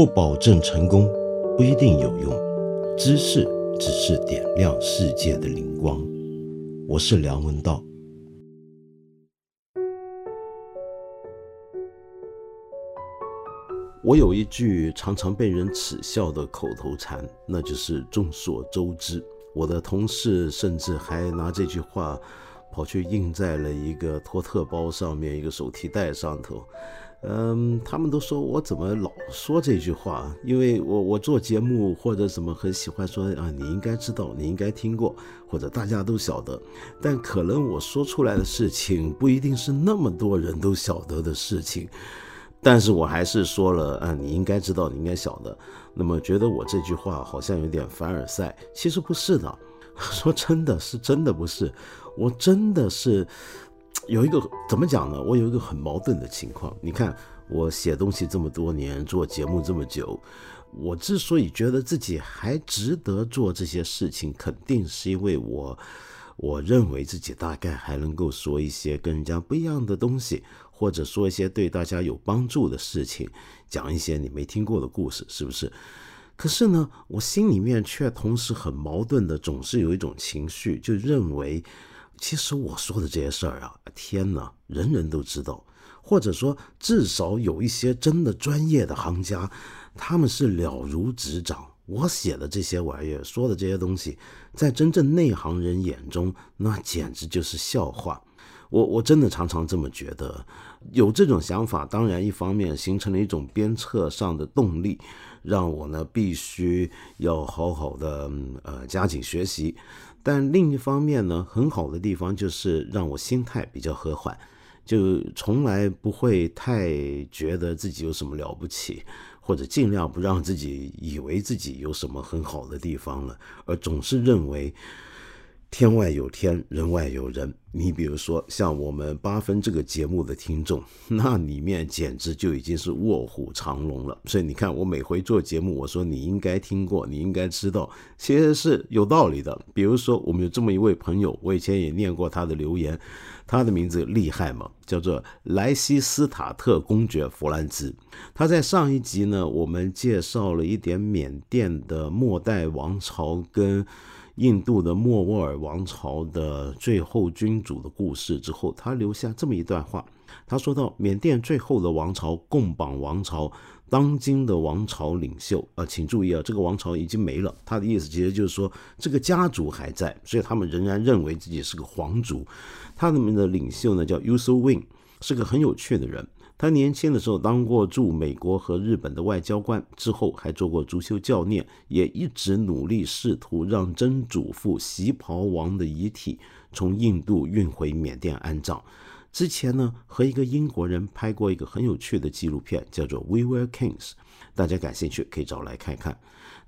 不保证成功，不一定有用。知识只是点亮世界的灵光。我是梁文道。我有一句常常被人耻笑的口头禅，那就是众所周知。我的同事甚至还拿这句话跑去印在了一个托特包上面，一个手提袋上头。嗯，他们都说我怎么老说这句话？因为我我做节目或者什么很喜欢说啊，你应该知道，你应该听过，或者大家都晓得。但可能我说出来的事情不一定是那么多人都晓得的事情。但是我还是说了，啊，你应该知道，你应该晓得。那么觉得我这句话好像有点凡尔赛，其实不是的。说真的是真的不是，我真的是有一个怎么讲呢？我有一个很矛盾的情况。你看，我写东西这么多年，做节目这么久，我之所以觉得自己还值得做这些事情，肯定是因为我我认为自己大概还能够说一些跟人家不一样的东西。或者说一些对大家有帮助的事情，讲一些你没听过的故事，是不是？可是呢，我心里面却同时很矛盾的，总是有一种情绪，就认为，其实我说的这些事儿啊，天哪，人人都知道，或者说至少有一些真的专业的行家，他们是了如指掌。我写的这些玩意儿，说的这些东西，在真正内行人眼中，那简直就是笑话。我我真的常常这么觉得，有这种想法，当然一方面形成了一种鞭策上的动力，让我呢必须要好好的呃加紧学习，但另一方面呢，很好的地方就是让我心态比较和缓，就从来不会太觉得自己有什么了不起，或者尽量不让自己以为自己有什么很好的地方了，而总是认为。天外有天，人外有人。你比如说，像我们八分这个节目的听众，那里面简直就已经是卧虎藏龙了。所以你看，我每回做节目，我说你应该听过，你应该知道，其实是有道理的。比如说，我们有这么一位朋友，我以前也念过他的留言，他的名字厉害嘛，叫做莱西斯塔特公爵弗兰兹。他在上一集呢，我们介绍了一点缅甸的末代王朝跟。印度的莫卧儿王朝的最后君主的故事之后，他留下这么一段话。他说到，缅甸最后的王朝贡榜王朝，当今的王朝领袖啊，请注意啊，这个王朝已经没了。他的意思其实就是说，这个家族还在，所以他们仍然认为自己是个皇族。他们的领袖呢，叫 Uso Win，是个很有趣的人。他年轻的时候当过驻美国和日本的外交官，之后还做过足球教练，也一直努力试图让曾祖父旗袍王的遗体从印度运回缅甸安葬。之前呢，和一个英国人拍过一个很有趣的纪录片，叫做《We Were Kings》，大家感兴趣可以找来看看。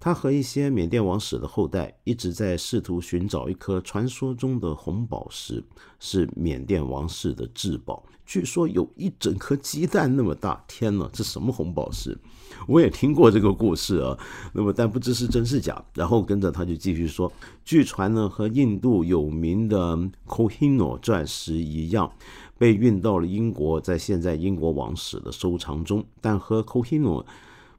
他和一些缅甸王室的后代一直在试图寻找一颗传说中的红宝石，是缅甸王室的至宝。据说有一整颗鸡蛋那么大。天哪，这什么红宝石？我也听过这个故事啊。那么，但不知是真是假。然后跟着他就继续说，据传呢，和印度有名的 k o h i n o 钻石一样，被运到了英国，在现在英国王室的收藏中。但和 k o h i n o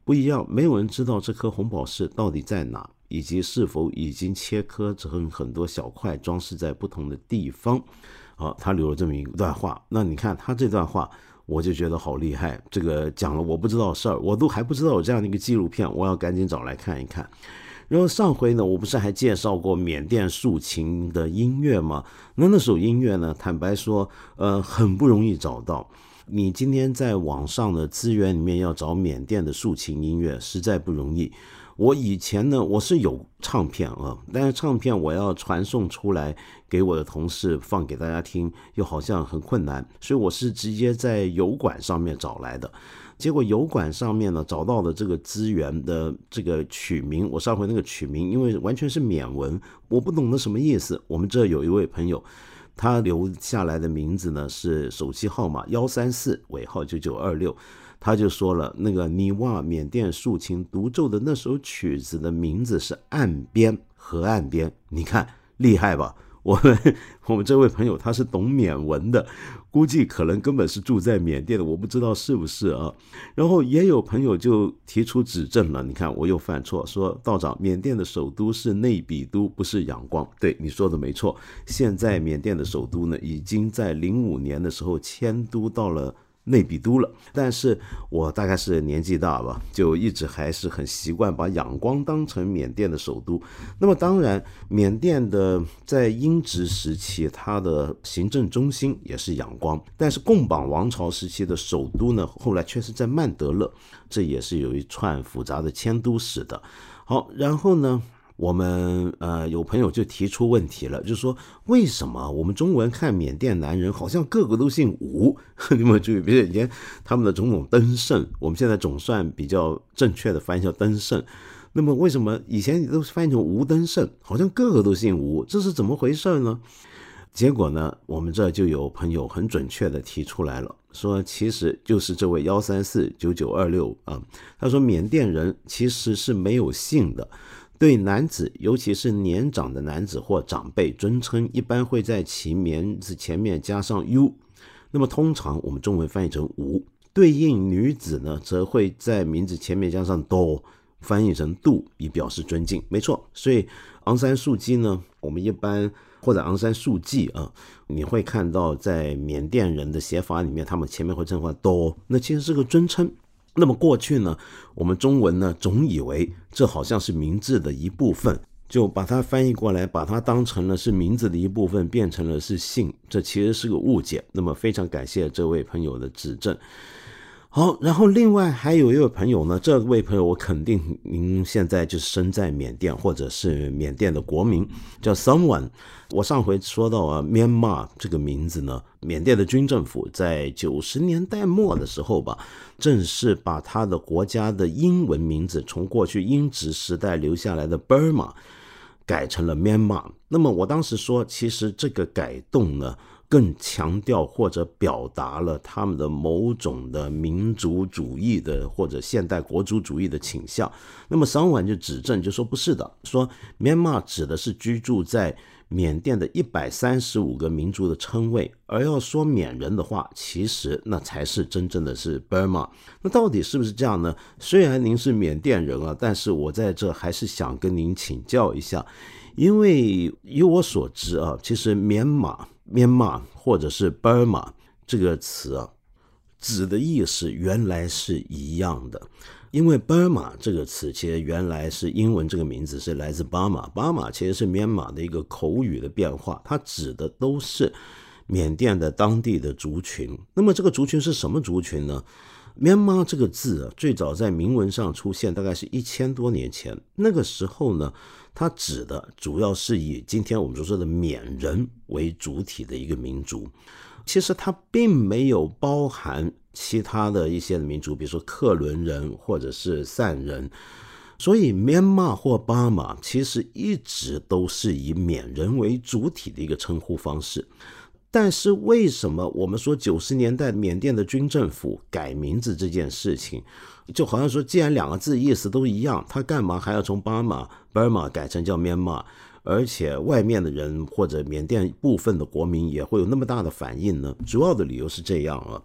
不一样，没有人知道这颗红宝石到底在哪，以及是否已经切割成很多小块，装饰在不同的地方。好，他留了这么一段话。那你看他这段话，我就觉得好厉害。这个讲了我不知道的事儿，我都还不知道有这样的一个纪录片，我要赶紧找来看一看。然后上回呢，我不是还介绍过缅甸竖琴的音乐吗？那那首音乐呢，坦白说，呃，很不容易找到。你今天在网上的资源里面要找缅甸的竖琴音乐，实在不容易。我以前呢，我是有唱片啊，但是唱片我要传送出来给我的同事放给大家听，又好像很困难，所以我是直接在油管上面找来的。结果油管上面呢找到的这个资源的这个曲名，我上回那个曲名，因为完全是缅文，我不懂得什么意思。我们这有一位朋友。他留下来的名字呢是手机号码幺三四尾号九九二六，他就说了那个尼瓦缅甸竖琴独奏的那首曲子的名字是岸边河岸边，你看厉害吧？我们 我们这位朋友他是懂缅文的，估计可能根本是住在缅甸的，我不知道是不是啊。然后也有朋友就提出指正了，你看我又犯错，说道长，缅甸的首都是内比都，不是仰光。对，你说的没错，现在缅甸的首都呢，已经在零五年的时候迁都到了。内比都了，但是我大概是年纪大吧，就一直还是很习惯把仰光当成缅甸的首都。那么当然，缅甸的在英殖时期，它的行政中心也是仰光，但是贡榜王朝时期的首都呢，后来却是在曼德勒，这也是有一串复杂的迁都史的。好，然后呢？我们呃有朋友就提出问题了，就是说为什么我们中文看缅甸男人好像个个都姓吴？你们注意，比如以前他们的总统登盛，我们现在总算比较正确的翻译叫登盛。那么为什么以前都翻译成吴登盛？好像个个都姓吴，这是怎么回事呢？结果呢，我们这就有朋友很准确的提出来了，说其实就是这位幺三四九九二六啊，他说缅甸人其实是没有姓的。对男子，尤其是年长的男子或长辈，尊称一般会在其名字前面加上 “u”，那么通常我们中文翻译成“吴”。对应女子呢，则会在名字前面加上 “do”，翻译成“度”，以表示尊敬。没错，所以昂山素季呢，我们一般或者昂山素季啊，你会看到在缅甸人的写法里面，他们前面会称呼 “do”，那其实是个尊称。那么过去呢，我们中文呢总以为这好像是名字的一部分，就把它翻译过来，把它当成了是名字的一部分，变成了是姓，这其实是个误解。那么非常感谢这位朋友的指正。好，然后另外还有一位朋友呢，这位朋友我肯定您现在就身在缅甸，或者是缅甸的国民，叫 Someone。我上回说到啊，Myanmar 这个名字呢，缅甸的军政府在九十年代末的时候吧，正式把他的国家的英文名字从过去英殖时代留下来的 Burma 改成了 Myanmar。那么我当时说，其实这个改动呢。更强调或者表达了他们的某种的民族主义的或者现代国族主义的倾向。那么桑婉就指正，就说不是的，说缅甸指的是居住在缅甸的一百三十五个民族的称谓，而要说缅人的话，其实那才是真正的是 Burma。那到底是不是这样呢？虽然您是缅甸人啊，但是我在这还是想跟您请教一下，因为以我所知啊，其实缅马。缅甸或者是 Burma 这个词啊，指的意思原来是一样的。因为 Burma 这个词其实原来是英文这个名字是来自巴马，巴马其实是缅甸的一个口语的变化，它指的都是缅甸的当地的族群。那么这个族群是什么族群呢？缅甸这个字啊，最早在铭文上出现，大概是一千多年前。那个时候呢。它指的主要是以今天我们所说的缅人为主体的一个民族，其实它并没有包含其他的一些民族，比如说克伦人或者是善人。所以，缅甸或巴马其实一直都是以缅人为主体的一个称呼方式。但是，为什么我们说九十年代缅甸的军政府改名字这件事情？就好像说，既然两个字意思都一样，他干嘛还要从巴马 （Burma） 改成叫 Myanmar？而且外面的人或者缅甸部分的国民也会有那么大的反应呢？主要的理由是这样啊，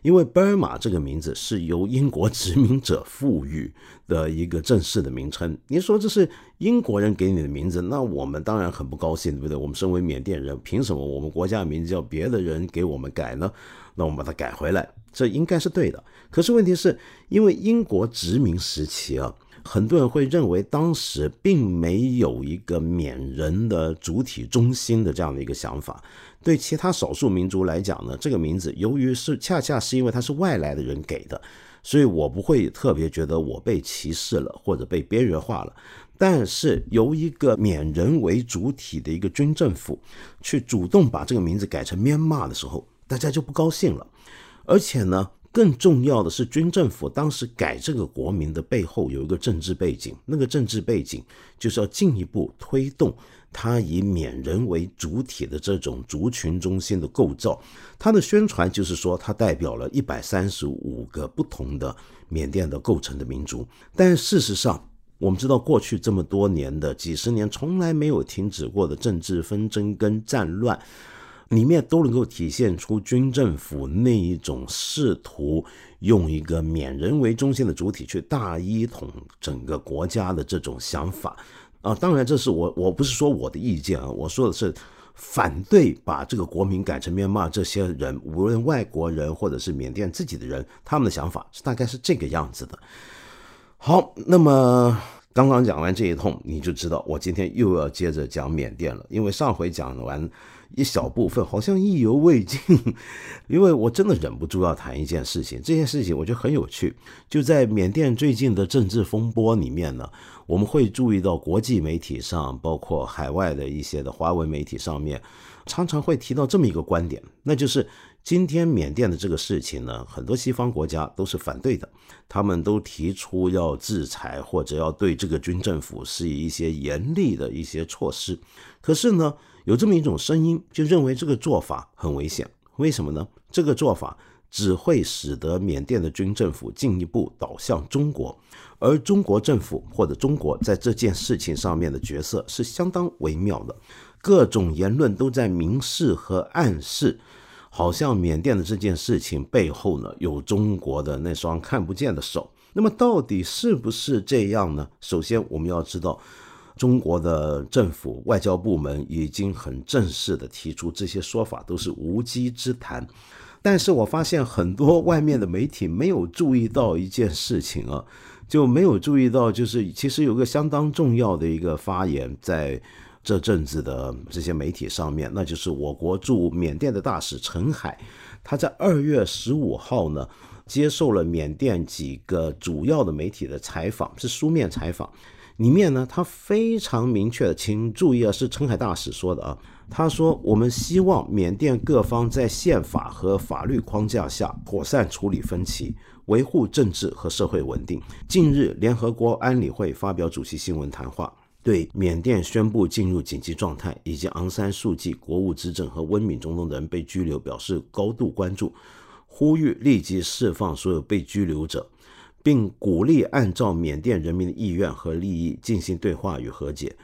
因为 Burma 这个名字是由英国殖民者赋予的一个正式的名称。你说这是英国人给你的名字，那我们当然很不高兴，对不对？我们身为缅甸人，凭什么我们国家的名字叫别的人给我们改呢？那我们把它改回来，这应该是对的。可是问题是，因为英国殖民时期啊，很多人会认为当时并没有一个缅人的主体中心的这样的一个想法。对其他少数民族来讲呢，这个名字由于是恰恰是因为他是外来的人给的，所以我不会特别觉得我被歧视了或者被边缘化了。但是由一个缅人为主体的一个军政府去主动把这个名字改成 Myanmar 的时候。大家就不高兴了，而且呢，更重要的是，军政府当时改这个国名的背后有一个政治背景，那个政治背景就是要进一步推动它以缅人为主体的这种族群中心的构造。它的宣传就是说，它代表了一百三十五个不同的缅甸的构成的民族，但事实上。我们知道，过去这么多年的几十年，从来没有停止过的政治纷争跟战乱，里面都能够体现出军政府那一种试图用一个缅人为中心的主体去大一统整个国家的这种想法啊。当然，这是我我不是说我的意见啊，我说的是。反对把这个国民改成缅甸，这些人无论外国人或者是缅甸自己的人，他们的想法是大概是这个样子的。好，那么刚刚讲完这一通，你就知道我今天又要接着讲缅甸了，因为上回讲完。一小部分好像意犹未尽，因为我真的忍不住要谈一件事情。这件事情我觉得很有趣，就在缅甸最近的政治风波里面呢，我们会注意到国际媒体上，包括海外的一些的华文媒体上面，常常会提到这么一个观点，那就是今天缅甸的这个事情呢，很多西方国家都是反对的，他们都提出要制裁或者要对这个军政府施以一些严厉的一些措施，可是呢。有这么一种声音，就认为这个做法很危险。为什么呢？这个做法只会使得缅甸的军政府进一步倒向中国，而中国政府或者中国在这件事情上面的角色是相当微妙的。各种言论都在明示和暗示，好像缅甸的这件事情背后呢有中国的那双看不见的手。那么到底是不是这样呢？首先我们要知道。中国的政府外交部门已经很正式的提出这些说法都是无稽之谈，但是我发现很多外面的媒体没有注意到一件事情啊，就没有注意到，就是其实有个相当重要的一个发言在这阵子的这些媒体上面，那就是我国驻缅甸的大使陈海，他在二月十五号呢接受了缅甸几个主要的媒体的采访，是书面采访。里面呢，他非常明确的，请注意啊，是陈海大使说的啊。他说：“我们希望缅甸各方在宪法和法律框架下妥善处理分歧，维护政治和社会稳定。”近日，联合国安理会发表主席新闻谈话，对缅甸宣布进入紧急状态以及昂山素季国务资政和温敏中等人被拘留表示高度关注，呼吁立即释放所有被拘留者。并鼓励按照缅甸人民的意愿和利益进行对话与和解。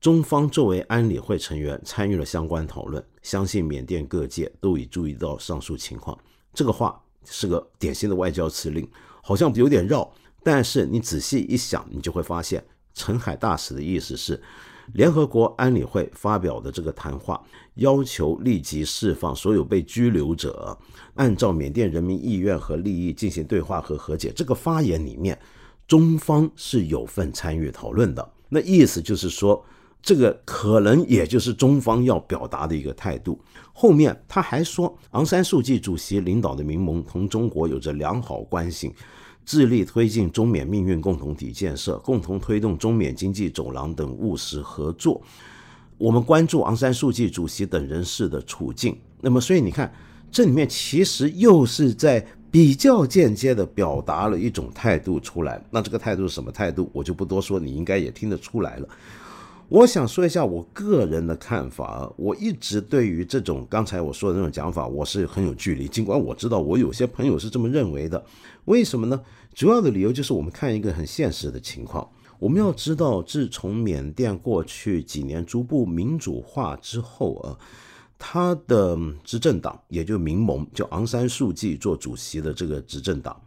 中方作为安理会成员参与了相关讨论，相信缅甸各界都已注意到上述情况。这个话是个典型的外交辞令，好像有点绕，但是你仔细一想，你就会发现陈海大使的意思是。联合国安理会发表的这个谈话，要求立即释放所有被拘留者，按照缅甸人民意愿和利益进行对话和和解。这个发言里面，中方是有份参与讨论的。那意思就是说，这个可能也就是中方要表达的一个态度。后面他还说，昂山素季主席领导的民盟同中国有着良好关系。致力推进中缅命运共同体建设，共同推动中缅经济走廊等务实合作。我们关注昂山素季主席等人士的处境。那么，所以你看，这里面其实又是在比较间接的表达了一种态度出来。那这个态度是什么态度？我就不多说，你应该也听得出来了。我想说一下我个人的看法。我一直对于这种刚才我说的那种讲法，我是很有距离。尽管我知道我有些朋友是这么认为的，为什么呢？主要的理由就是我们看一个很现实的情况。我们要知道，自从缅甸过去几年逐步民主化之后啊，他的执政党也就民盟，就昂山素季做主席的这个执政党，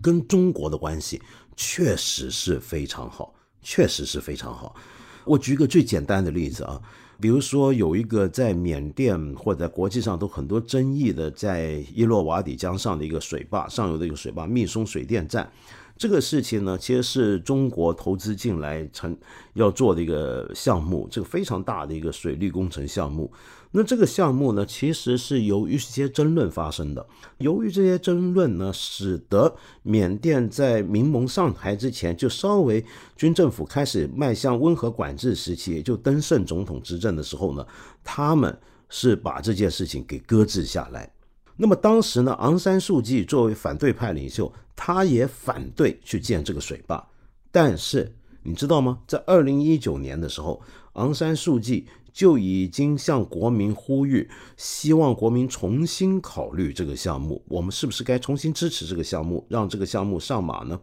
跟中国的关系确实是非常好，确实是非常好。我举个最简单的例子啊，比如说有一个在缅甸或者在国际上都很多争议的，在伊洛瓦底江上的一个水坝上游的一个水坝密松水电站。这个事情呢，其实是中国投资进来成要做的一个项目，这个非常大的一个水利工程项目。那这个项目呢，其实是由于一些争论发生的。由于这些争论呢，使得缅甸在民盟上台之前，就稍微军政府开始迈向温和管制时期，也就登盛总统执政的时候呢，他们是把这件事情给搁置下来。那么当时呢，昂山素季作为反对派领袖，他也反对去建这个水坝。但是你知道吗？在二零一九年的时候，昂山素季就已经向国民呼吁，希望国民重新考虑这个项目，我们是不是该重新支持这个项目，让这个项目上马呢？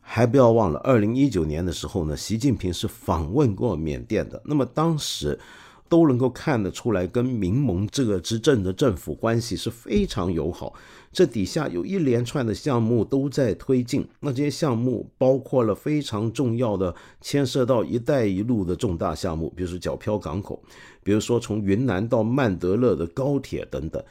还不要忘了，二零一九年的时候呢，习近平是访问过缅甸的。那么当时都能够看得出来，跟民盟这个执政的政府关系是非常友好。这底下有一连串的项目都在推进，那这些项目包括了非常重要的牵涉到“一带一路”的重大项目，比如说皎漂港口，比如说从云南到曼德勒的高铁等等。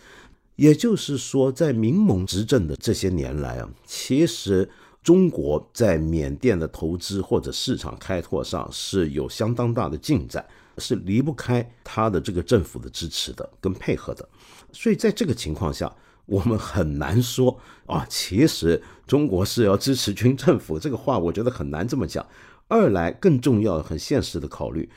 也就是说，在民盟执政的这些年来啊，其实。中国在缅甸的投资或者市场开拓上是有相当大的进展，是离不开他的这个政府的支持的跟配合的。所以在这个情况下，我们很难说啊，其实中国是要支持军政府这个话，我觉得很难这么讲。二来，更重要的、很现实的考虑。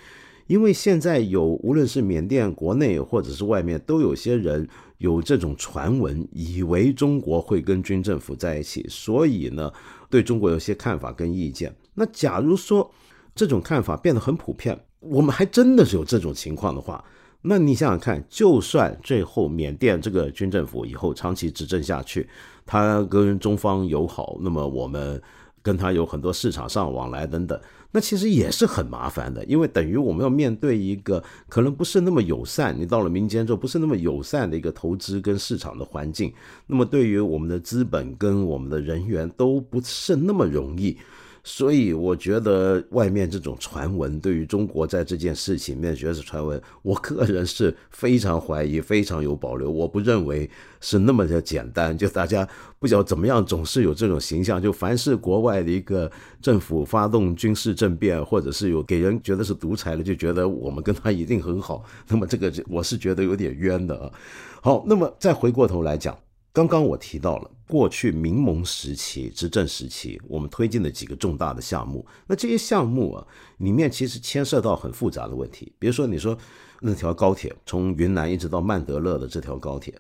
因为现在有无论是缅甸国内或者是外面，都有些人有这种传闻，以为中国会跟军政府在一起，所以呢，对中国有些看法跟意见。那假如说这种看法变得很普遍，我们还真的是有这种情况的话，那你想想看，就算最后缅甸这个军政府以后长期执政下去，他跟中方友好，那么我们跟他有很多市场上往来等等。那其实也是很麻烦的，因为等于我们要面对一个可能不是那么友善，你到了民间之后不是那么友善的一个投资跟市场的环境，那么对于我们的资本跟我们的人员都不是那么容易。所以我觉得外面这种传闻，对于中国在这件事情面觉得是传闻，我个人是非常怀疑，非常有保留。我不认为是那么的简单，就大家不晓得怎么样，总是有这种形象，就凡是国外的一个政府发动军事政变，或者是有给人觉得是独裁的，就觉得我们跟他一定很好。那么这个我是觉得有点冤的啊。好，那么再回过头来讲。刚刚我提到了过去民盟时期执政时期，我们推进的几个重大的项目。那这些项目啊，里面其实牵涉到很复杂的问题。比如说，你说那条高铁从云南一直到曼德勒的这条高铁，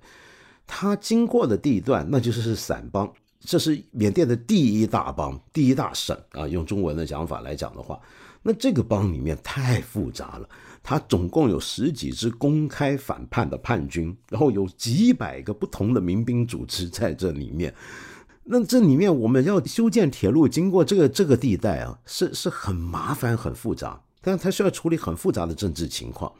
它经过的地段那就是是散邦，这是缅甸的第一大邦、第一大省啊。用中文的讲法来讲的话，那这个邦里面太复杂了。他总共有十几支公开反叛的叛军，然后有几百个不同的民兵组织在这里面。那这里面我们要修建铁路，经过这个这个地带啊，是是很麻烦、很复杂，但他需要处理很复杂的政治情况。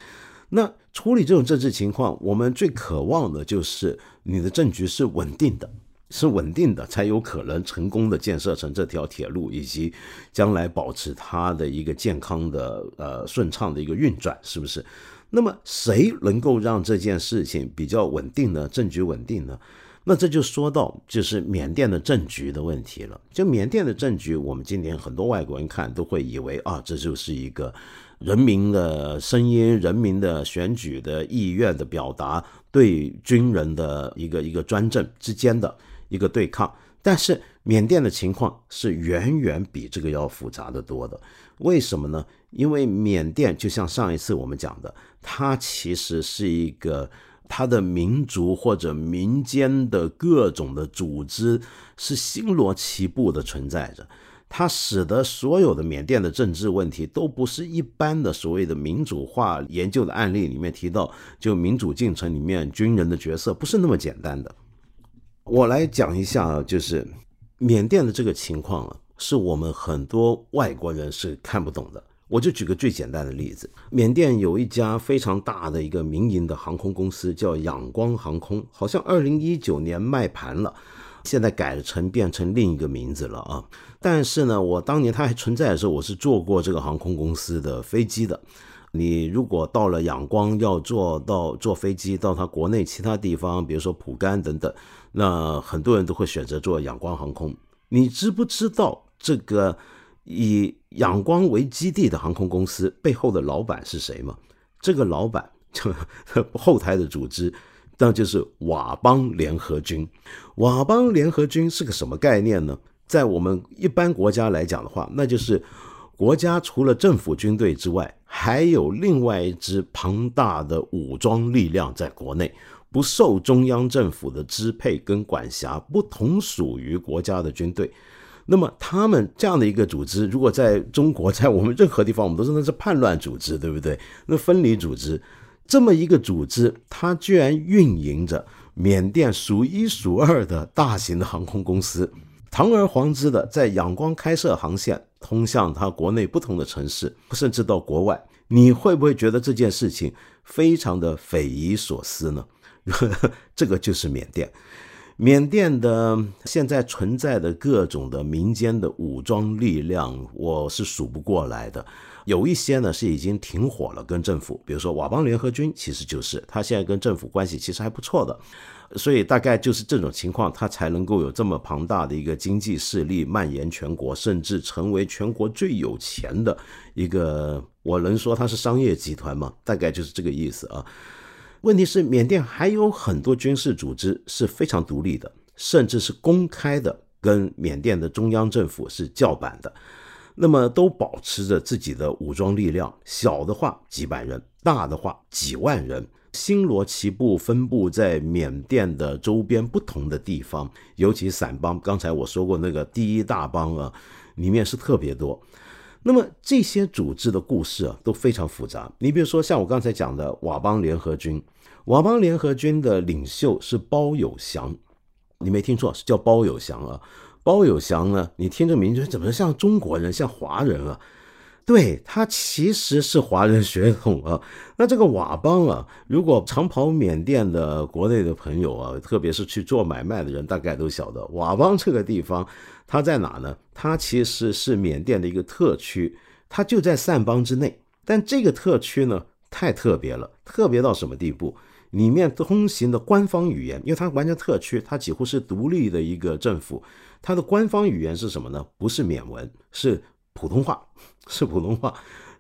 那处理这种政治情况，我们最渴望的就是你的政局是稳定的。是稳定的，才有可能成功的建设成这条铁路，以及将来保持它的一个健康的、呃顺畅的一个运转，是不是？那么谁能够让这件事情比较稳定呢？政局稳定呢？那这就说到就是缅甸的政局的问题了。就缅甸的政局，我们今年很多外国人看都会以为啊，这就是一个人民的声音、人民的选举的意愿的表达，对军人的一个一个专政之间的。一个对抗，但是缅甸的情况是远远比这个要复杂的多的。为什么呢？因为缅甸就像上一次我们讲的，它其实是一个它的民族或者民间的各种的组织是星罗棋布的存在着，它使得所有的缅甸的政治问题都不是一般的所谓的民主化研究的案例里面提到，就民主进程里面军人的角色不是那么简单的。我来讲一下，就是缅甸的这个情况啊，是我们很多外国人是看不懂的。我就举个最简单的例子，缅甸有一家非常大的一个民营的航空公司，叫仰光航空，好像二零一九年卖盘了，现在改成变成另一个名字了啊。但是呢，我当年它还存在的时候，我是坐过这个航空公司的飞机的。你如果到了仰光，要坐到坐飞机到它国内其他地方，比如说蒲甘等等，那很多人都会选择做仰光航空。你知不知道这个以仰光为基地的航空公司背后的老板是谁吗？这个老板就 后台的组织，那就是佤邦联合军。佤邦联合军是个什么概念呢？在我们一般国家来讲的话，那就是国家除了政府军队之外。还有另外一支庞大的武装力量在国内，不受中央政府的支配跟管辖，不同属于国家的军队。那么他们这样的一个组织，如果在中国，在我们任何地方，我们都说那是叛乱组织，对不对？那分离组织，这么一个组织，它居然运营着缅甸数一数二的大型的航空公司。堂而皇之的在仰光开设航线，通向它国内不同的城市，甚至到国外。你会不会觉得这件事情非常的匪夷所思呢？这个就是缅甸。缅甸的现在存在的各种的民间的武装力量，我是数不过来的。有一些呢是已经停火了，跟政府，比如说佤邦联合军，其实就是他现在跟政府关系其实还不错的。所以大概就是这种情况，他才能够有这么庞大的一个经济势力蔓延全国，甚至成为全国最有钱的一个。我能说它是商业集团吗？大概就是这个意思啊。问题是，缅甸还有很多军事组织是非常独立的，甚至是公开的，跟缅甸的中央政府是叫板的。那么都保持着自己的武装力量，小的话几百人，大的话几万人，星罗棋布，分布在缅甸的周边不同的地方。尤其散邦，刚才我说过那个第一大邦啊，里面是特别多。那么这些组织的故事啊都非常复杂。你比如说像我刚才讲的佤邦联合军。佤邦联合军的领袖是包有祥，你没听错，是叫包有祥啊。包有祥呢，你听这名字怎么像中国人，像华人啊？对他其实是华人血统啊。那这个佤邦啊，如果常跑缅甸的国内的朋友啊，特别是去做买卖的人，大概都晓得佤邦这个地方它在哪呢？它其实是缅甸的一个特区，它就在善邦之内。但这个特区呢，太特别了，特别到什么地步？里面通行的官方语言，因为它完全特区，它几乎是独立的一个政府。它的官方语言是什么呢？不是缅文，是普通话，是普通话。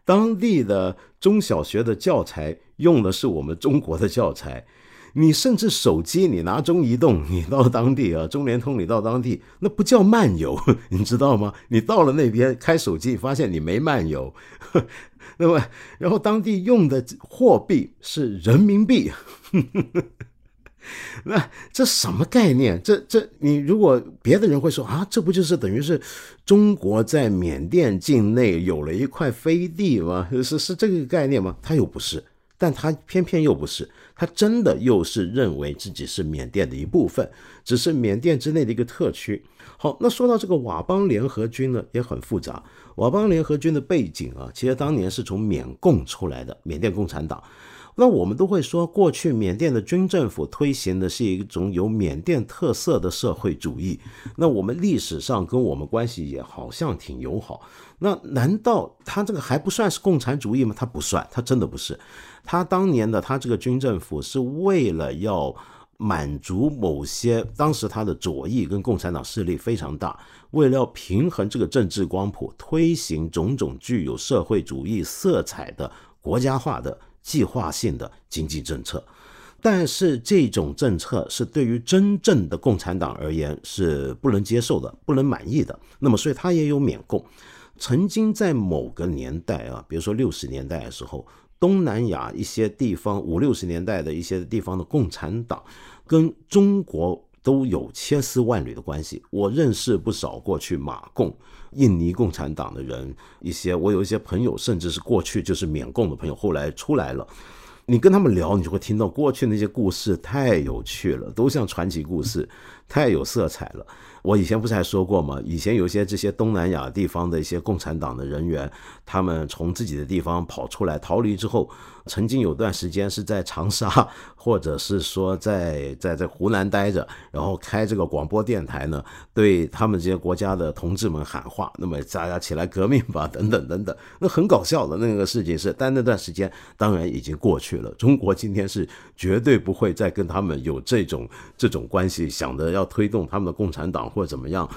当地的中小学的教材用的是我们中国的教材。你甚至手机，你拿中移动，你到当地啊，中联通，你到当地，那不叫漫游，你知道吗？你到了那边开手机，发现你没漫游。那么，然后当地用的货币是人民币，那这什么概念？这这，你如果别的人会说啊，这不就是等于是中国在缅甸境内有了一块飞地吗？是是这个概念吗？他又不是，但他偏偏又不是，他真的又是认为自己是缅甸的一部分，只是缅甸之内的一个特区。好，那说到这个佤邦联合军呢，也很复杂。佤邦联合军的背景啊，其实当年是从缅共出来的，缅甸共产党。那我们都会说，过去缅甸的军政府推行的是一种有缅甸特色的社会主义。那我们历史上跟我们关系也好像挺友好。那难道他这个还不算是共产主义吗？他不算，他真的不是。他当年的他这个军政府是为了要满足某些当时他的左翼跟共产党势力非常大。为了平衡这个政治光谱，推行种种具有社会主义色彩的国家化的计划性的经济政策，但是这种政策是对于真正的共产党而言是不能接受的、不能满意的。那么，所以他也有免共。曾经在某个年代啊，比如说六十年代的时候，东南亚一些地方五六十年代的一些地方的共产党跟中国。都有千丝万缕的关系。我认识不少过去马共、印尼共产党的人，一些我有一些朋友，甚至是过去就是缅共的朋友，后来出来了。你跟他们聊，你就会听到过去那些故事，太有趣了，都像传奇故事，太有色彩了。我以前不是还说过吗？以前有些这些东南亚地方的一些共产党的人员，他们从自己的地方跑出来逃离之后。曾经有段时间是在长沙，或者是说在在在湖南待着，然后开这个广播电台呢，对他们这些国家的同志们喊话，那么大家起来革命吧，等等等等，那很搞笑的那个事情是，但那段时间当然已经过去了。中国今天是绝对不会再跟他们有这种这种关系，想着要推动他们的共产党或者怎么样。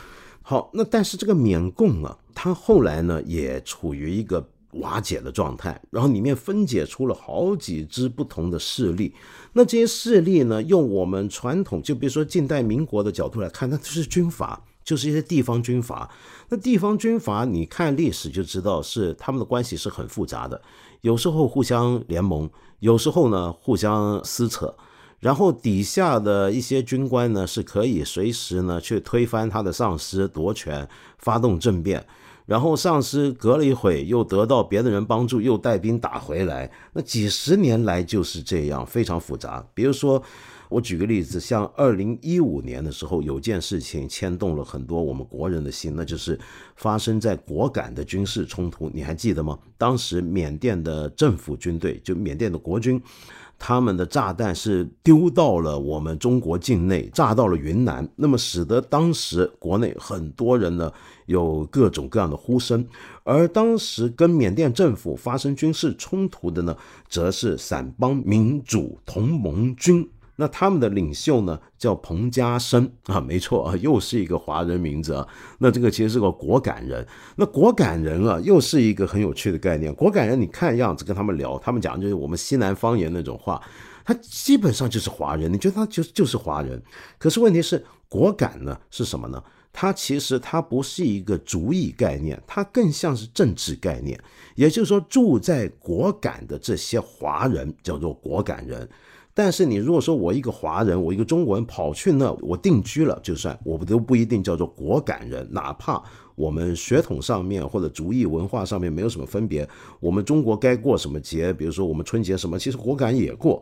好，那但是这个缅共啊，它后来呢也处于一个。瓦解的状态，然后里面分解出了好几支不同的势力。那这些势力呢，用我们传统，就比如说近代民国的角度来看，那就是军阀，就是一些地方军阀。那地方军阀，你看历史就知道，是他们的关系是很复杂的，有时候互相联盟，有时候呢互相撕扯。然后底下的一些军官呢，是可以随时呢去推翻他的上司，夺权，发动政变。然后上司隔了一会，又得到别的人帮助，又带兵打回来。那几十年来就是这样，非常复杂。比如说，我举个例子，像二零一五年的时候，有件事情牵动了很多我们国人的心，那就是发生在果敢的军事冲突，你还记得吗？当时缅甸的政府军队，就缅甸的国军。他们的炸弹是丢到了我们中国境内，炸到了云南，那么使得当时国内很多人呢有各种各样的呼声，而当时跟缅甸政府发生军事冲突的呢，则是散邦民主同盟军。那他们的领袖呢，叫彭家声啊，没错啊，又是一个华人名字啊。那这个其实是个果敢人。那果敢人啊，又是一个很有趣的概念。果敢人，你看样子跟他们聊，他们讲就是我们西南方言那种话，他基本上就是华人。你觉得他就就是华人？可是问题是，果敢呢是什么呢？它其实它不是一个主义概念，它更像是政治概念。也就是说，住在果敢的这些华人叫做果敢人。但是你如果说我一个华人，我一个中国人跑去那，我定居了，就算我们都不一定叫做果敢人，哪怕我们血统上面或者族裔文化上面没有什么分别，我们中国该过什么节，比如说我们春节什么，其实果敢也过。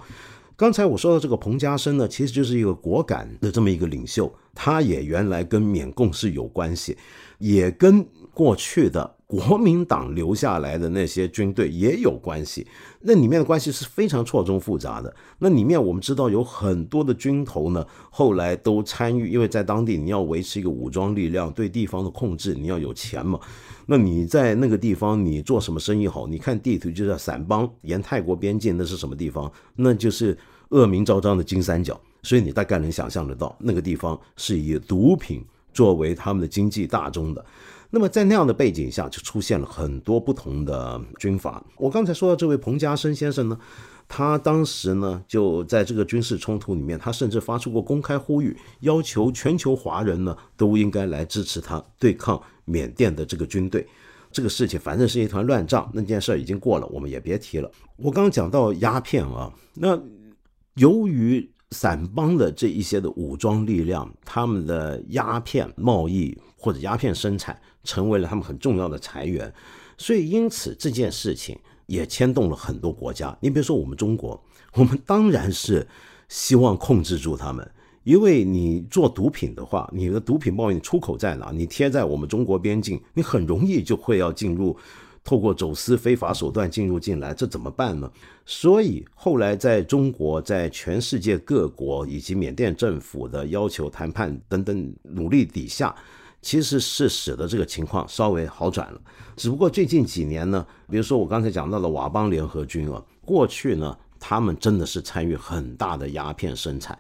刚才我说的这个彭家声呢，其实就是一个果敢的这么一个领袖，他也原来跟缅共是有关系，也跟过去的。国民党留下来的那些军队也有关系，那里面的关系是非常错综复杂的。那里面我们知道有很多的军头呢，后来都参与，因为在当地你要维持一个武装力量，对地方的控制，你要有钱嘛。那你在那个地方你做什么生意好？你看地图就叫散邦，沿泰国边境那是什么地方？那就是恶名昭彰的金三角。所以你大概能想象得到，那个地方是以毒品作为他们的经济大宗的。那么在那样的背景下，就出现了很多不同的军阀。我刚才说的这位彭家声先生呢，他当时呢就在这个军事冲突里面，他甚至发出过公开呼吁，要求全球华人呢都应该来支持他对抗缅甸的这个军队。这个事情反正是一团乱仗，那件事已经过了，我们也别提了。我刚讲到鸦片啊，那由于散邦的这一些的武装力量，他们的鸦片贸易或者鸦片生产。成为了他们很重要的财源，所以因此这件事情也牵动了很多国家。你比如说我们中国，我们当然是希望控制住他们，因为你做毒品的话，你的毒品贸易出口在哪？你贴在我们中国边境，你很容易就会要进入，透过走私非法手段进入进来，这怎么办呢？所以后来在中国，在全世界各国以及缅甸政府的要求、谈判等等努力底下。其实是使得这个情况稍微好转了，只不过最近几年呢，比如说我刚才讲到的佤邦联合军啊，过去呢，他们真的是参与很大的鸦片生产，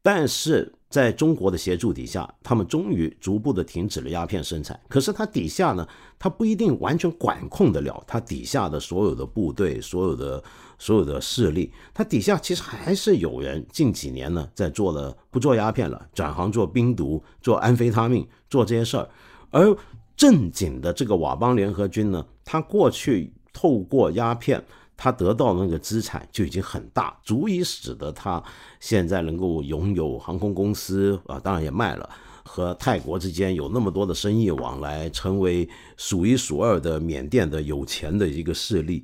但是。在中国的协助底下，他们终于逐步的停止了鸦片生产。可是它底下呢，它不一定完全管控得了它底下的所有的部队、所有的所有的势力。它底下其实还是有人近几年呢，在做了不做鸦片了，转行做冰毒、做安非他命、做这些事儿。而正经的这个佤邦联合军呢，他过去透过鸦片。他得到那个资产就已经很大，足以使得他现在能够拥有航空公司啊，当然也卖了，和泰国之间有那么多的生意往来，成为数一数二的缅甸的有钱的一个势力。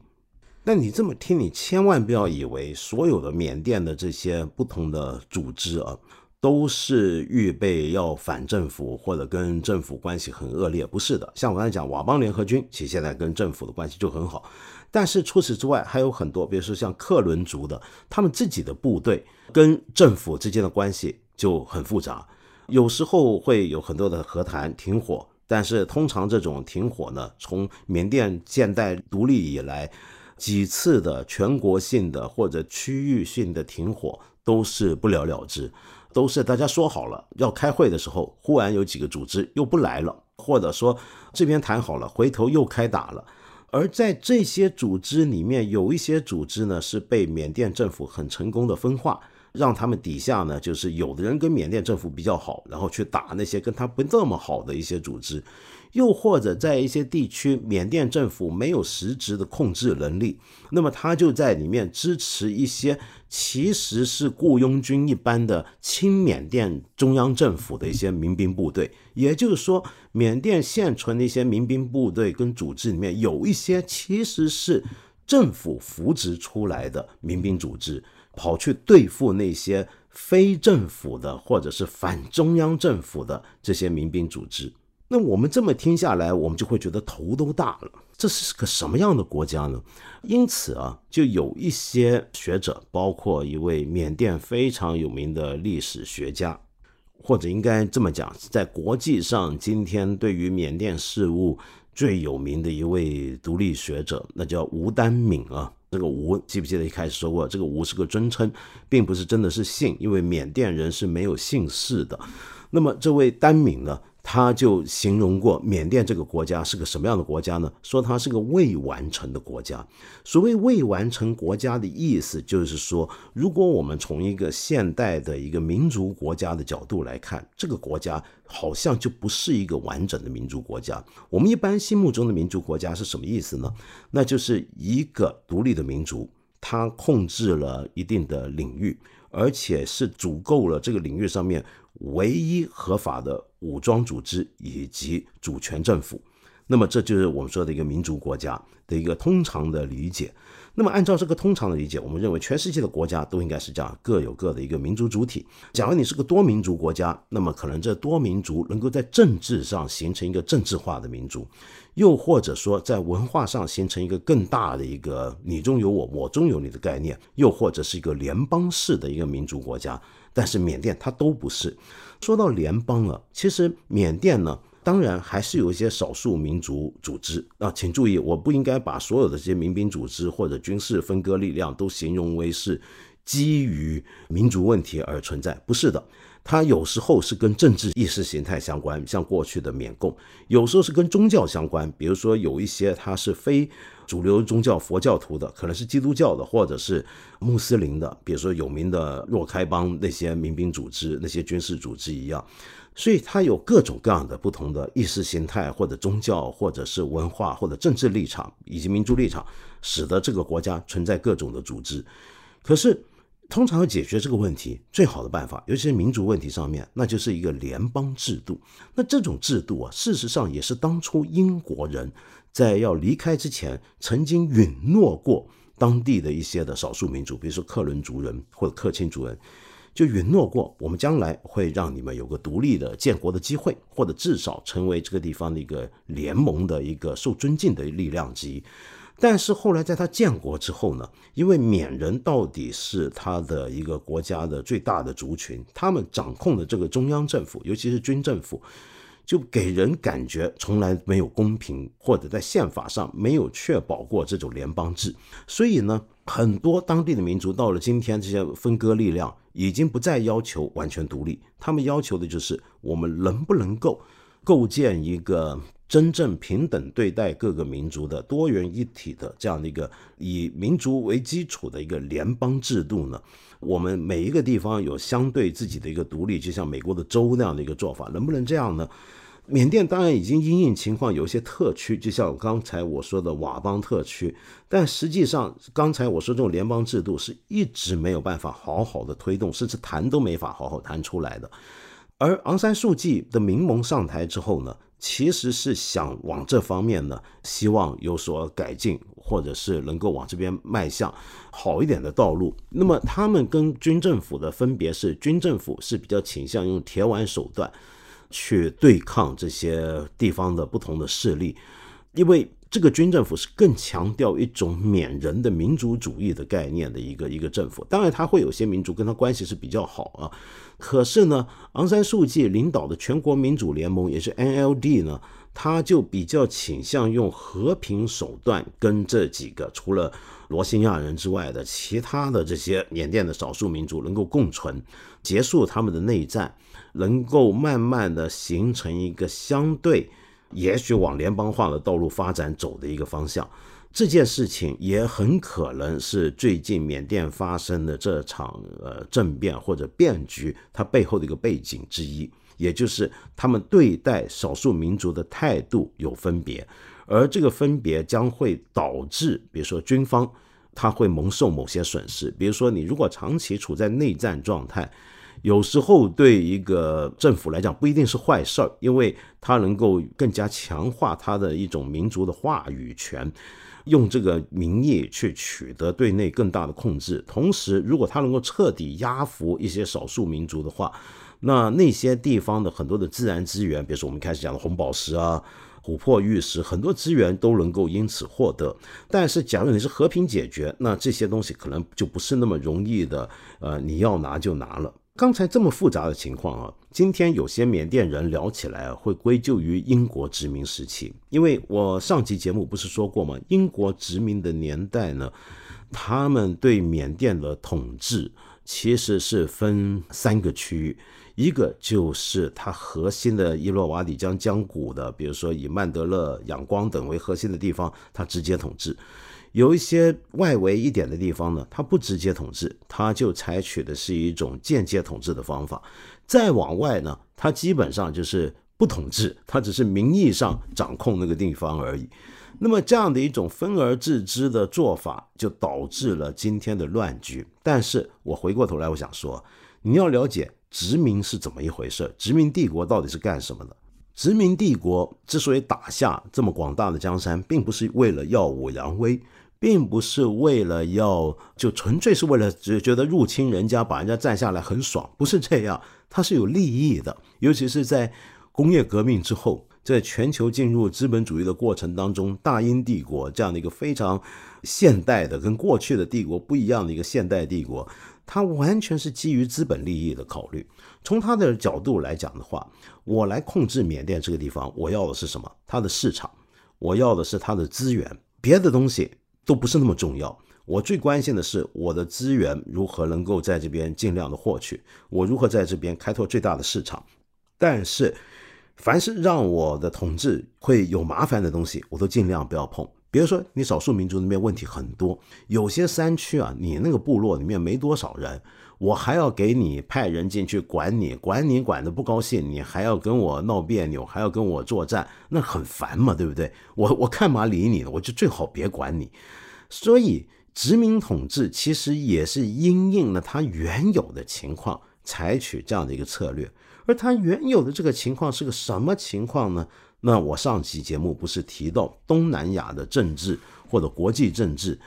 那你这么听，你千万不要以为所有的缅甸的这些不同的组织啊，都是预备要反政府或者跟政府关系很恶劣，不是的。像我刚才讲，佤邦联合军其实现在跟政府的关系就很好。但是除此之外，还有很多，比如说像克伦族的，他们自己的部队跟政府之间的关系就很复杂，有时候会有很多的和谈停火，但是通常这种停火呢，从缅甸现代独立以来，几次的全国性的或者区域性的停火都是不了了之，都是大家说好了要开会的时候，忽然有几个组织又不来了，或者说这边谈好了，回头又开打了。而在这些组织里面，有一些组织呢是被缅甸政府很成功的分化，让他们底下呢就是有的人跟缅甸政府比较好，然后去打那些跟他不那么好的一些组织。又或者在一些地区，缅甸政府没有实质的控制能力，那么他就在里面支持一些其实是雇佣军一般的亲缅甸中央政府的一些民兵部队。也就是说，缅甸现存的一些民兵部队跟组织里面，有一些其实是政府扶植出来的民兵组织，跑去对付那些。非政府的或者是反中央政府的这些民兵组织。那我们这么听下来，我们就会觉得头都大了。这是个什么样的国家呢？因此啊，就有一些学者，包括一位缅甸非常有名的历史学家，或者应该这么讲，在国际上今天对于缅甸事务最有名的一位独立学者，那叫吴丹敏啊。这个吴记不记得一开始说过，这个吴是个尊称，并不是真的是姓，因为缅甸人是没有姓氏的。那么这位丹敏呢？他就形容过缅甸这个国家是个什么样的国家呢？说它是个未完成的国家。所谓未完成国家的意思，就是说，如果我们从一个现代的一个民族国家的角度来看，这个国家好像就不是一个完整的民族国家。我们一般心目中的民族国家是什么意思呢？那就是一个独立的民族，它控制了一定的领域，而且是足够了这个领域上面。唯一合法的武装组织以及主权政府，那么这就是我们说的一个民族国家的一个通常的理解。那么按照这个通常的理解，我们认为全世界的国家都应该是这样，各有各的一个民族主体。假如你是个多民族国家，那么可能这多民族能够在政治上形成一个政治化的民族，又或者说在文化上形成一个更大的一个你中有我，我中有你的概念，又或者是一个联邦式的一个民族国家。但是缅甸它都不是。说到联邦了，其实缅甸呢，当然还是有一些少数民族组织啊，请注意，我不应该把所有的这些民兵组织或者军事分割力量都形容为是基于民族问题而存在，不是的。它有时候是跟政治意识形态相关，像过去的缅共；有时候是跟宗教相关，比如说有一些它是非主流宗教佛教徒的，可能是基督教的，或者是穆斯林的，比如说有名的若开邦那些民兵组织、那些军事组织一样。所以它有各种各样的不同的意识形态，或者宗教，或者是文化，或者政治立场以及民族立场，使得这个国家存在各种的组织。可是。通常要解决这个问题，最好的办法，尤其是民族问题上面，那就是一个联邦制度。那这种制度啊，事实上也是当初英国人在要离开之前，曾经允诺过当地的一些的少数民族，比如说克伦族人或者克钦族人，就允诺过，我们将来会让你们有个独立的建国的机会，或者至少成为这个地方的一个联盟的一个受尊敬的力量之一。但是后来在他建国之后呢，因为缅人到底是他的一个国家的最大的族群，他们掌控的这个中央政府，尤其是军政府，就给人感觉从来没有公平，或者在宪法上没有确保过这种联邦制。所以呢，很多当地的民族到了今天，这些分割力量已经不再要求完全独立，他们要求的就是我们能不能够构建一个。真正平等对待各个民族的多元一体的这样的一个以民族为基础的一个联邦制度呢？我们每一个地方有相对自己的一个独立，就像美国的州那样的一个做法，能不能这样呢？缅甸当然已经因应情况有一些特区，就像刚才我说的佤邦特区，但实际上刚才我说这种联邦制度是一直没有办法好好的推动，甚至谈都没法好好谈出来的。而昂山素季的民盟上台之后呢？其实是想往这方面呢，希望有所改进，或者是能够往这边迈向好一点的道路。那么他们跟军政府的分别是，军政府是比较倾向用铁腕手段去对抗这些地方的不同的势力，因为这个军政府是更强调一种缅人的民族主义的概念的一个一个政府。当然，他会有些民族跟他关系是比较好啊。可是呢，昂山素季领导的全国民主联盟，也是 NLD 呢，他就比较倾向用和平手段跟这几个除了罗兴亚人之外的其他的这些缅甸的少数民族能够共存，结束他们的内战，能够慢慢的形成一个相对，也许往联邦化的道路发展走的一个方向。这件事情也很可能是最近缅甸发生的这场呃政变或者变局，它背后的一个背景之一，也就是他们对待少数民族的态度有分别，而这个分别将会导致，比如说军方他会蒙受某些损失，比如说你如果长期处在内战状态，有时候对一个政府来讲不一定是坏事儿，因为它能够更加强化它的一种民族的话语权。用这个名义去取得对内更大的控制。同时，如果它能够彻底压服一些少数民族的话，那那些地方的很多的自然资源，比如说我们开始讲的红宝石啊。琥珀玉石很多资源都能够因此获得，但是假如你是和平解决，那这些东西可能就不是那么容易的。呃，你要拿就拿了。刚才这么复杂的情况啊，今天有些缅甸人聊起来会归咎于英国殖民时期，因为我上期节目不是说过吗？英国殖民的年代呢，他们对缅甸的统治其实是分三个区域。一个就是它核心的伊洛瓦底江江谷的，比如说以曼德勒、仰光等为核心的地方，它直接统治；有一些外围一点的地方呢，它不直接统治，它就采取的是一种间接统治的方法。再往外呢，它基本上就是不统治，它只是名义上掌控那个地方而已。那么这样的一种分而治之的做法，就导致了今天的乱局。但是我回过头来，我想说，你要了解。殖民是怎么一回事？殖民帝国到底是干什么的？殖民帝国之所以打下这么广大的江山，并不是为了耀武扬威，并不是为了要就纯粹是为了只觉得入侵人家把人家占下来很爽，不是这样，它是有利益的。尤其是在工业革命之后，在全球进入资本主义的过程当中，大英帝国这样的一个非常现代的、跟过去的帝国不一样的一个现代帝国。它完全是基于资本利益的考虑。从他的角度来讲的话，我来控制缅甸这个地方，我要的是什么？它的市场，我要的是它的资源，别的东西都不是那么重要。我最关心的是我的资源如何能够在这边尽量的获取，我如何在这边开拓最大的市场。但是，凡是让我的统治会有麻烦的东西，我都尽量不要碰。比如说，你少数民族那边问题很多，有些山区啊，你那个部落里面没多少人，我还要给你派人进去管你，管你管的不高兴，你还要跟我闹别扭，还要跟我作战，那很烦嘛，对不对？我我干嘛理你呢？我就最好别管你。所以殖民统治其实也是因应了它原有的情况，采取这样的一个策略。而它原有的这个情况是个什么情况呢？那我上期节目不是提到东南亚的政治或者国际政治，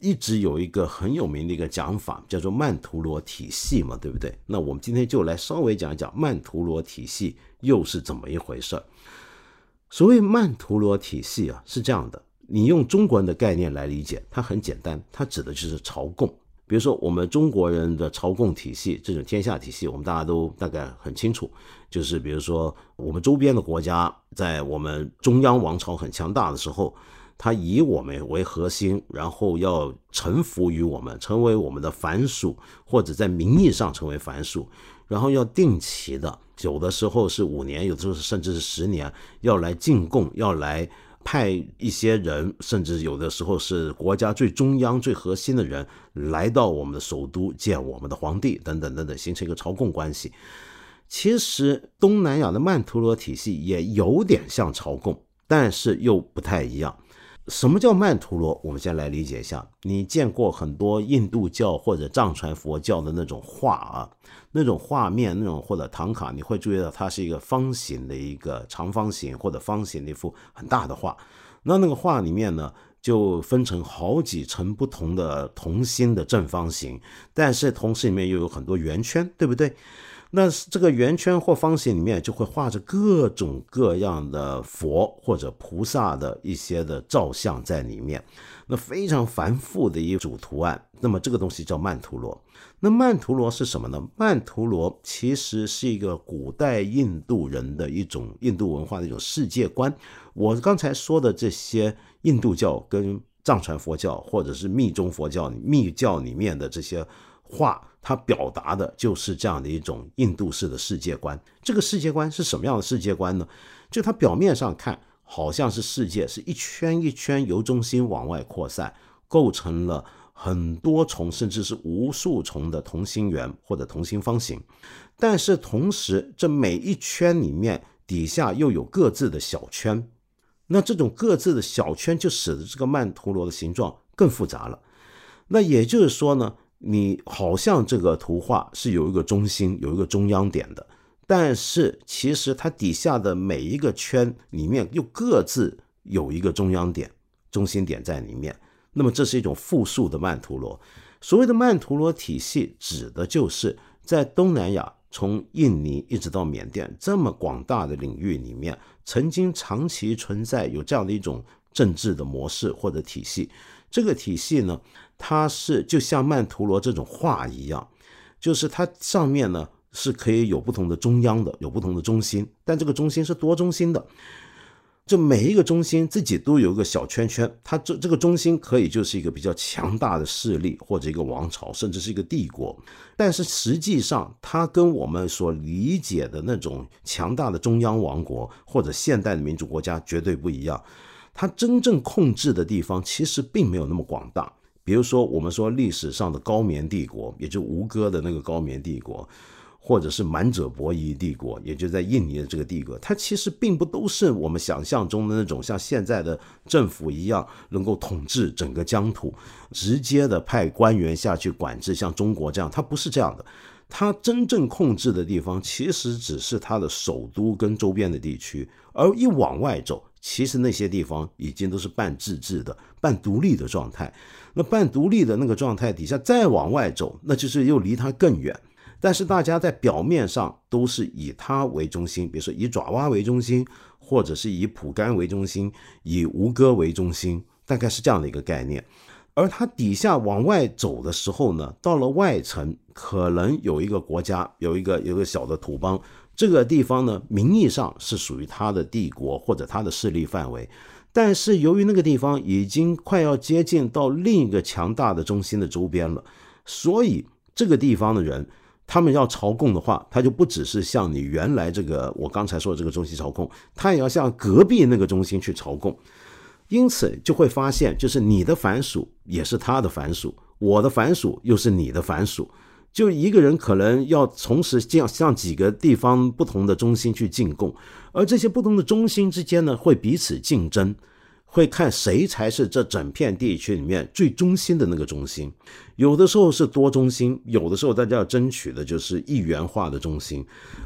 一直有一个很有名的一个讲法，叫做曼陀罗体系嘛，对不对？那我们今天就来稍微讲一讲曼陀罗体系又是怎么一回事儿。所谓曼陀罗体系啊，是这样的，你用中国人的概念来理解，它很简单，它指的就是朝贡。比如说，我们中国人的朝贡体系，这种天下体系，我们大家都大概很清楚。就是比如说，我们周边的国家，在我们中央王朝很强大的时候，他以我们为核心，然后要臣服于我们，成为我们的藩属，或者在名义上成为藩属，然后要定期的，有的时候是五年，有的时候甚至是十年，要来进贡，要来。派一些人，甚至有的时候是国家最中央、最核心的人来到我们的首都见我们的皇帝，等等等等，形成一个朝贡关系。其实东南亚的曼陀罗体系也有点像朝贡，但是又不太一样。什么叫曼陀罗？我们先来理解一下。你见过很多印度教或者藏传佛教的那种画啊，那种画面，那种或者唐卡，你会注意到它是一个方形的一个长方形或者方形的一幅很大的画。那那个画里面呢，就分成好几层不同的同心的正方形，但是同时里面又有很多圆圈，对不对？那这个圆圈或方形里面就会画着各种各样的佛或者菩萨的一些的照相在里面，那非常繁复的一组图案。那么这个东西叫曼陀罗。那曼陀罗是什么呢？曼陀罗其实是一个古代印度人的一种印度文化的一种世界观。我刚才说的这些印度教跟藏传佛教或者是密宗佛教、密教里面的这些话。它表达的就是这样的一种印度式的世界观。这个世界观是什么样的世界观呢？就它表面上看，好像是世界是一圈一圈由中心往外扩散，构成了很多重甚至是无数重的同心圆或者同心方形。但是同时，这每一圈里面底下又有各自的小圈。那这种各自的小圈就使得这个曼陀罗的形状更复杂了。那也就是说呢？你好像这个图画是有一个中心，有一个中央点的，但是其实它底下的每一个圈里面又各自有一个中央点，中心点在里面。那么这是一种复数的曼陀罗。所谓的曼陀罗体系，指的就是在东南亚，从印尼一直到缅甸这么广大的领域里面，曾经长期存在有这样的一种政治的模式或者体系。这个体系呢，它是就像曼陀罗这种画一样，就是它上面呢是可以有不同的中央的，有不同的中心，但这个中心是多中心的。就每一个中心自己都有一个小圈圈，它这这个中心可以就是一个比较强大的势力，或者一个王朝，甚至是一个帝国。但是实际上，它跟我们所理解的那种强大的中央王国或者现代的民主国家绝对不一样。它真正控制的地方其实并没有那么广大。比如说，我们说历史上的高棉帝国，也就吴哥的那个高棉帝国。或者是满者伯夷帝国，也就在印尼的这个帝国，它其实并不都是我们想象中的那种像现在的政府一样能够统治整个疆土，直接的派官员下去管制，像中国这样，它不是这样的。它真正控制的地方其实只是它的首都跟周边的地区，而一往外走，其实那些地方已经都是半自治的、半独立的状态。那半独立的那个状态底下，再往外走，那就是又离它更远。但是大家在表面上都是以它为中心，比如说以爪哇为中心，或者是以蒲甘为中心，以吴哥为中心，大概是这样的一个概念。而它底下往外走的时候呢，到了外层，可能有一个国家，有一个有个小的土邦，这个地方呢，名义上是属于它的帝国或者它的势力范围，但是由于那个地方已经快要接近到另一个强大的中心的周边了，所以这个地方的人。他们要朝贡的话，他就不只是向你原来这个我刚才说的这个中心朝贡，他也要向隔壁那个中心去朝贡。因此就会发现，就是你的凡属也是他的凡属，我的凡属又是你的凡属。就一个人可能要同时这样向几个地方不同的中心去进贡，而这些不同的中心之间呢，会彼此竞争。会看谁才是这整片地区里面最中心的那个中心，有的时候是多中心，有的时候大家要争取的就是一元化的中心，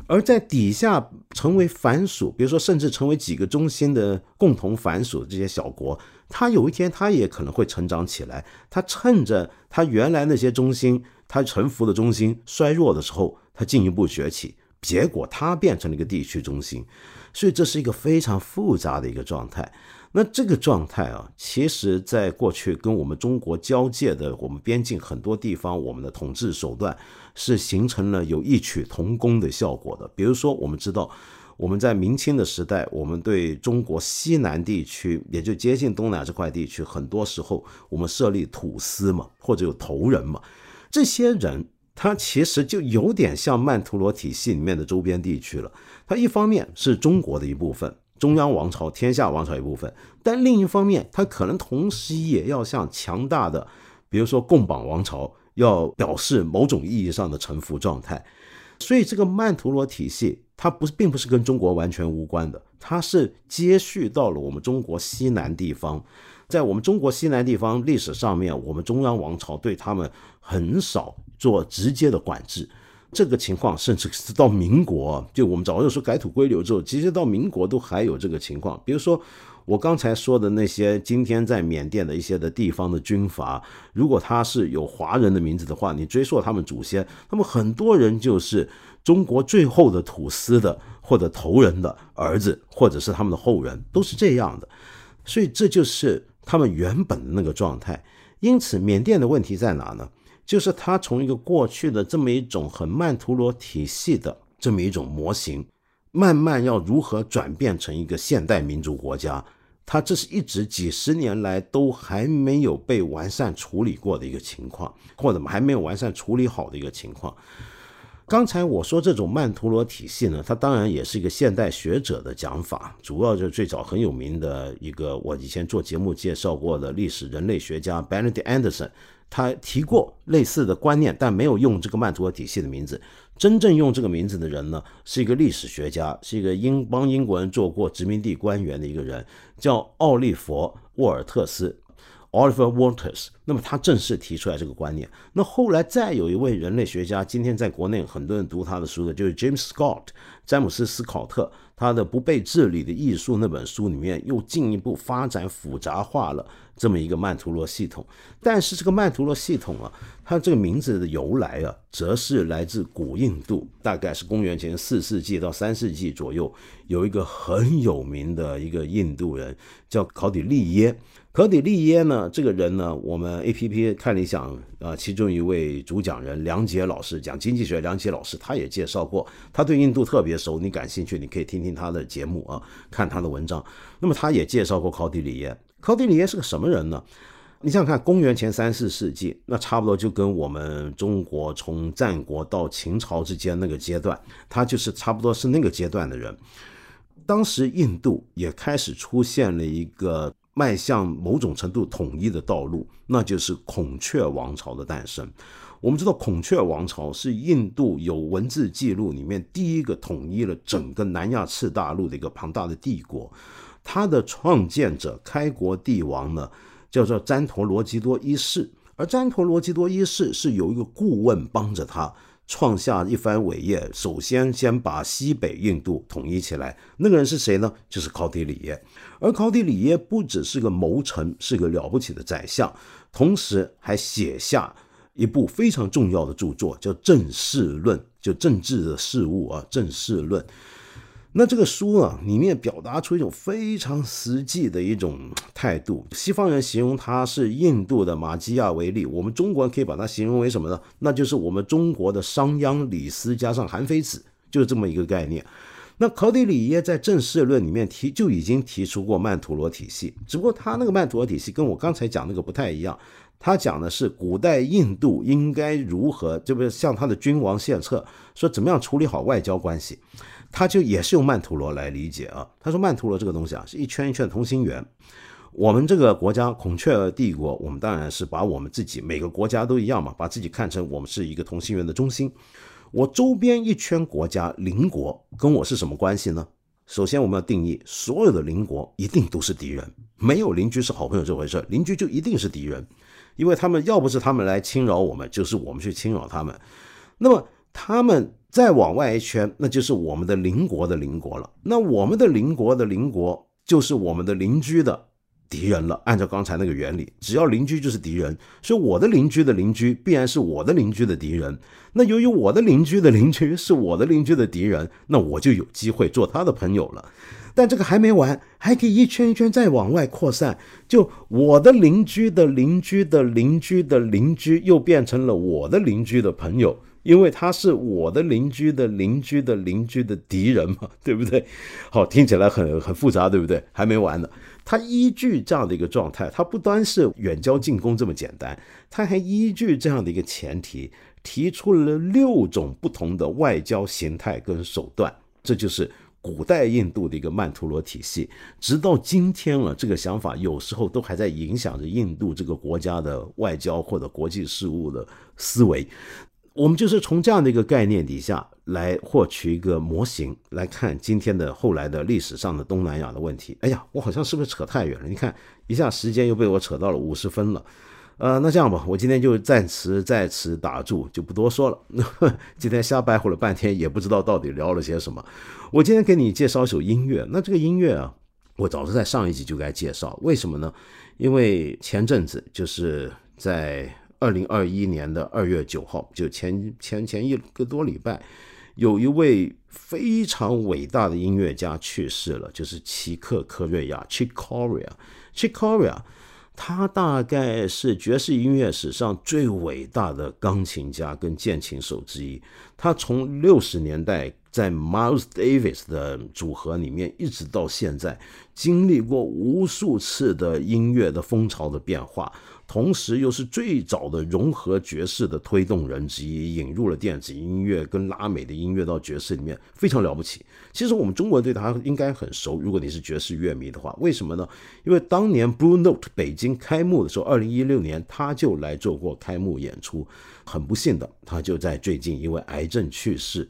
而在底下成为凡属，比如说甚至成为几个中心的共同凡属的这些小国，它有一天它也可能会成长起来，它趁着它原来那些中心它臣服的中心衰弱的时候，它进一步崛起，结果它变成了一个地区中心，所以这是一个非常复杂的一个状态。那这个状态啊，其实在过去跟我们中国交界的我们边境很多地方，我们的统治手段是形成了有异曲同工的效果的。比如说，我们知道我们在明清的时代，我们对中国西南地区，也就接近东南这块地区，很多时候我们设立土司嘛，或者有头人嘛，这些人他其实就有点像曼陀罗体系里面的周边地区了。他一方面是中国的一部分。中央王朝、天下王朝一部分，但另一方面，它可能同时也要向强大的，比如说共榜王朝，要表示某种意义上的臣服状态。所以，这个曼陀罗体系，它不是，并不是跟中国完全无关的，它是接续到了我们中国西南地方。在我们中国西南地方历史上面，我们中央王朝对他们很少做直接的管制。这个情况，甚至是到民国，就我们早就说改土归流之后，其实到民国都还有这个情况。比如说，我刚才说的那些今天在缅甸的一些的地方的军阀，如果他是有华人的名字的话，你追溯他们祖先，那么很多人就是中国最后的土司的或者头人的儿子，或者是他们的后人，都是这样的。所以这就是他们原本的那个状态。因此，缅甸的问题在哪呢？就是他从一个过去的这么一种很曼陀罗体系的这么一种模型，慢慢要如何转变成一个现代民族国家，他这是一直几十年来都还没有被完善处理过的一个情况，或者还没有完善处理好的一个情况。刚才我说这种曼陀罗体系呢，它当然也是一个现代学者的讲法，主要就是最早很有名的一个我以前做节目介绍过的历史人类学家 Benedict Anderson。他提过类似的观念，但没有用这个曼陀罗体系的名字。真正用这个名字的人呢，是一个历史学家，是一个英帮英国人做过殖民地官员的一个人，叫奥利弗·沃尔特斯 （Oliver Walters）。那么他正式提出来这个观念。那后来再有一位人类学家，今天在国内很多人读他的书的，就是 James Scott。詹姆斯·斯考特他的《不被治理的艺术》那本书里面又进一步发展复杂化了这么一个曼陀罗系统。但是这个曼陀罗系统啊，它这个名字的由来啊，则是来自古印度，大概是公元前四世纪到三世纪左右，有一个很有名的一个印度人叫考底利耶。考底利耶呢？这个人呢？我们 A P P 看理想啊，其中一位主讲人梁杰老师讲经济学，梁杰老师他也介绍过，他对印度特别熟。你感兴趣，你可以听听他的节目啊，看他的文章。那么他也介绍过考底利耶。考底利耶是个什么人呢？你想想看，公元前三四世纪，那差不多就跟我们中国从战国到秦朝之间那个阶段，他就是差不多是那个阶段的人。当时印度也开始出现了一个。迈向某种程度统一的道路，那就是孔雀王朝的诞生。我们知道，孔雀王朝是印度有文字记录里面第一个统一了整个南亚次大陆的一个庞大的帝国。他的创建者、开国帝王呢，叫做旃陀罗基多一世。而旃陀罗基多一世是有一个顾问帮着他。创下一番伟业，首先先把西北印度统一起来。那个人是谁呢？就是考底里耶。而考底里耶不只是个谋臣，是个了不起的宰相，同时还写下一部非常重要的著作，叫《政事论》，就政治的事物啊，《政事论》。那这个书啊，里面表达出一种非常实际的一种态度。西方人形容他是印度的马基亚维利，我们中国人可以把它形容为什么呢？那就是我们中国的商鞅、李斯加上韩非子，就是这么一个概念。那考迪里耶在《正式论》里面提就已经提出过曼陀罗体系，只不过他那个曼陀罗体系跟我刚才讲那个不太一样。他讲的是古代印度应该如何，就不是向他的君王献策，说怎么样处理好外交关系。他就也是用曼陀罗来理解啊。他说曼陀罗这个东西啊，是一圈一圈的同心圆。我们这个国家孔雀帝国，我们当然是把我们自己每个国家都一样嘛，把自己看成我们是一个同心圆的中心。我周边一圈国家邻国跟我是什么关系呢？首先我们要定义，所有的邻国一定都是敌人，没有邻居是好朋友这回事，邻居就一定是敌人，因为他们要不是他们来侵扰我们，就是我们去侵扰他们。那么他们。再往外一圈，那就是我们的邻国的邻国了。那我们的邻国的邻国，就是我们的邻居的敌人了。按照刚才那个原理，只要邻居就是敌人，所以我的邻居的邻居必然是我的邻居的敌人。那由于我的邻居的邻居是我的邻居的敌人，那我就有机会做他的朋友了。但这个还没完，还可以一圈一圈再往外扩散。就我的邻居的邻居的邻居的邻居，又变成了我的邻居的朋友。因为他是我的邻居的邻居的邻居的敌人嘛，对不对？好，听起来很很复杂，对不对？还没完呢。他依据这样的一个状态，他不单是远交近攻这么简单，他还依据这样的一个前提，提出了六种不同的外交形态跟手段。这就是古代印度的一个曼陀罗体系。直到今天了，这个想法有时候都还在影响着印度这个国家的外交或者国际事务的思维。我们就是从这样的一个概念底下来获取一个模型，来看今天的后来的历史上的东南亚的问题。哎呀，我好像是不是扯太远了？你看一下时间又被我扯到了五十分了。呃，那这样吧，我今天就暂时在此打住，就不多说了。今天瞎白活了半天，也不知道到底聊了些什么。我今天给你介绍一首音乐，那这个音乐啊，我早是在上一集就该介绍，为什么呢？因为前阵子就是在。二零二一年的二月九号，就前前前一个多礼拜，有一位非常伟大的音乐家去世了，就是齐克科瑞亚 （Chick Corea）。Chick Corea，他大概是爵士音乐史上最伟大的钢琴家跟键琴手之一。他从六十年代在 Miles Davis 的组合里面，一直到现在，经历过无数次的音乐的风潮的变化。同时，又是最早的融合爵士的推动人之一，引入了电子音乐跟拉美的音乐到爵士里面，非常了不起。其实我们中国人对他应该很熟，如果你是爵士乐迷的话，为什么呢？因为当年 Blue Note 北京开幕的时候，二零一六年他就来做过开幕演出。很不幸的，他就在最近因为癌症去世。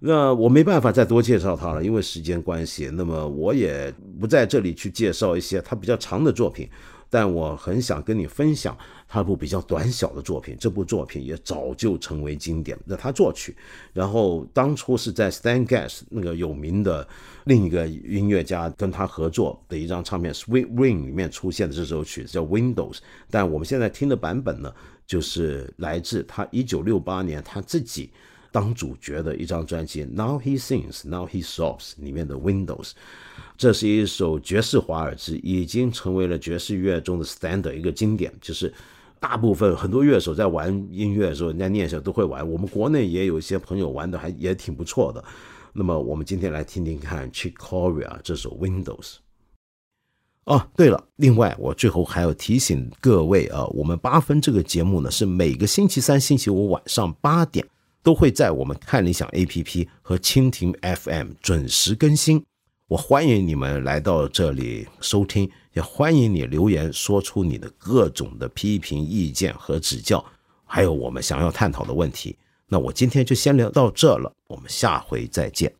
那我没办法再多介绍他了，因为时间关系。那么我也不在这里去介绍一些他比较长的作品。但我很想跟你分享他部比较短小的作品。这部作品也早就成为经典。那他作曲，然后当初是在 Stan Getz 那个有名的另一个音乐家跟他合作的一张唱片《Sweet Ring》里面出现的这首曲子叫《Windows》。但我们现在听的版本呢，就是来自他一九六八年他自己当主角的一张专辑《Now He Sings, Now He Sobs》里面的《Windows》。这是一首爵士华尔兹，已经成为了爵士乐中的 standard 一个经典。就是大部分很多乐手在玩音乐的时候，人家念想都会玩。我们国内也有一些朋友玩的还也挺不错的。那么我们今天来听听看 Chick Corea 这首 Windows。哦，对了，另外我最后还要提醒各位啊，我们八分这个节目呢是每个星期三、星期五晚上八点都会在我们看理想 APP 和蜻蜓 FM 准时更新。我欢迎你们来到这里收听，也欢迎你留言说出你的各种的批评意见和指教，还有我们想要探讨的问题。那我今天就先聊到这了，我们下回再见。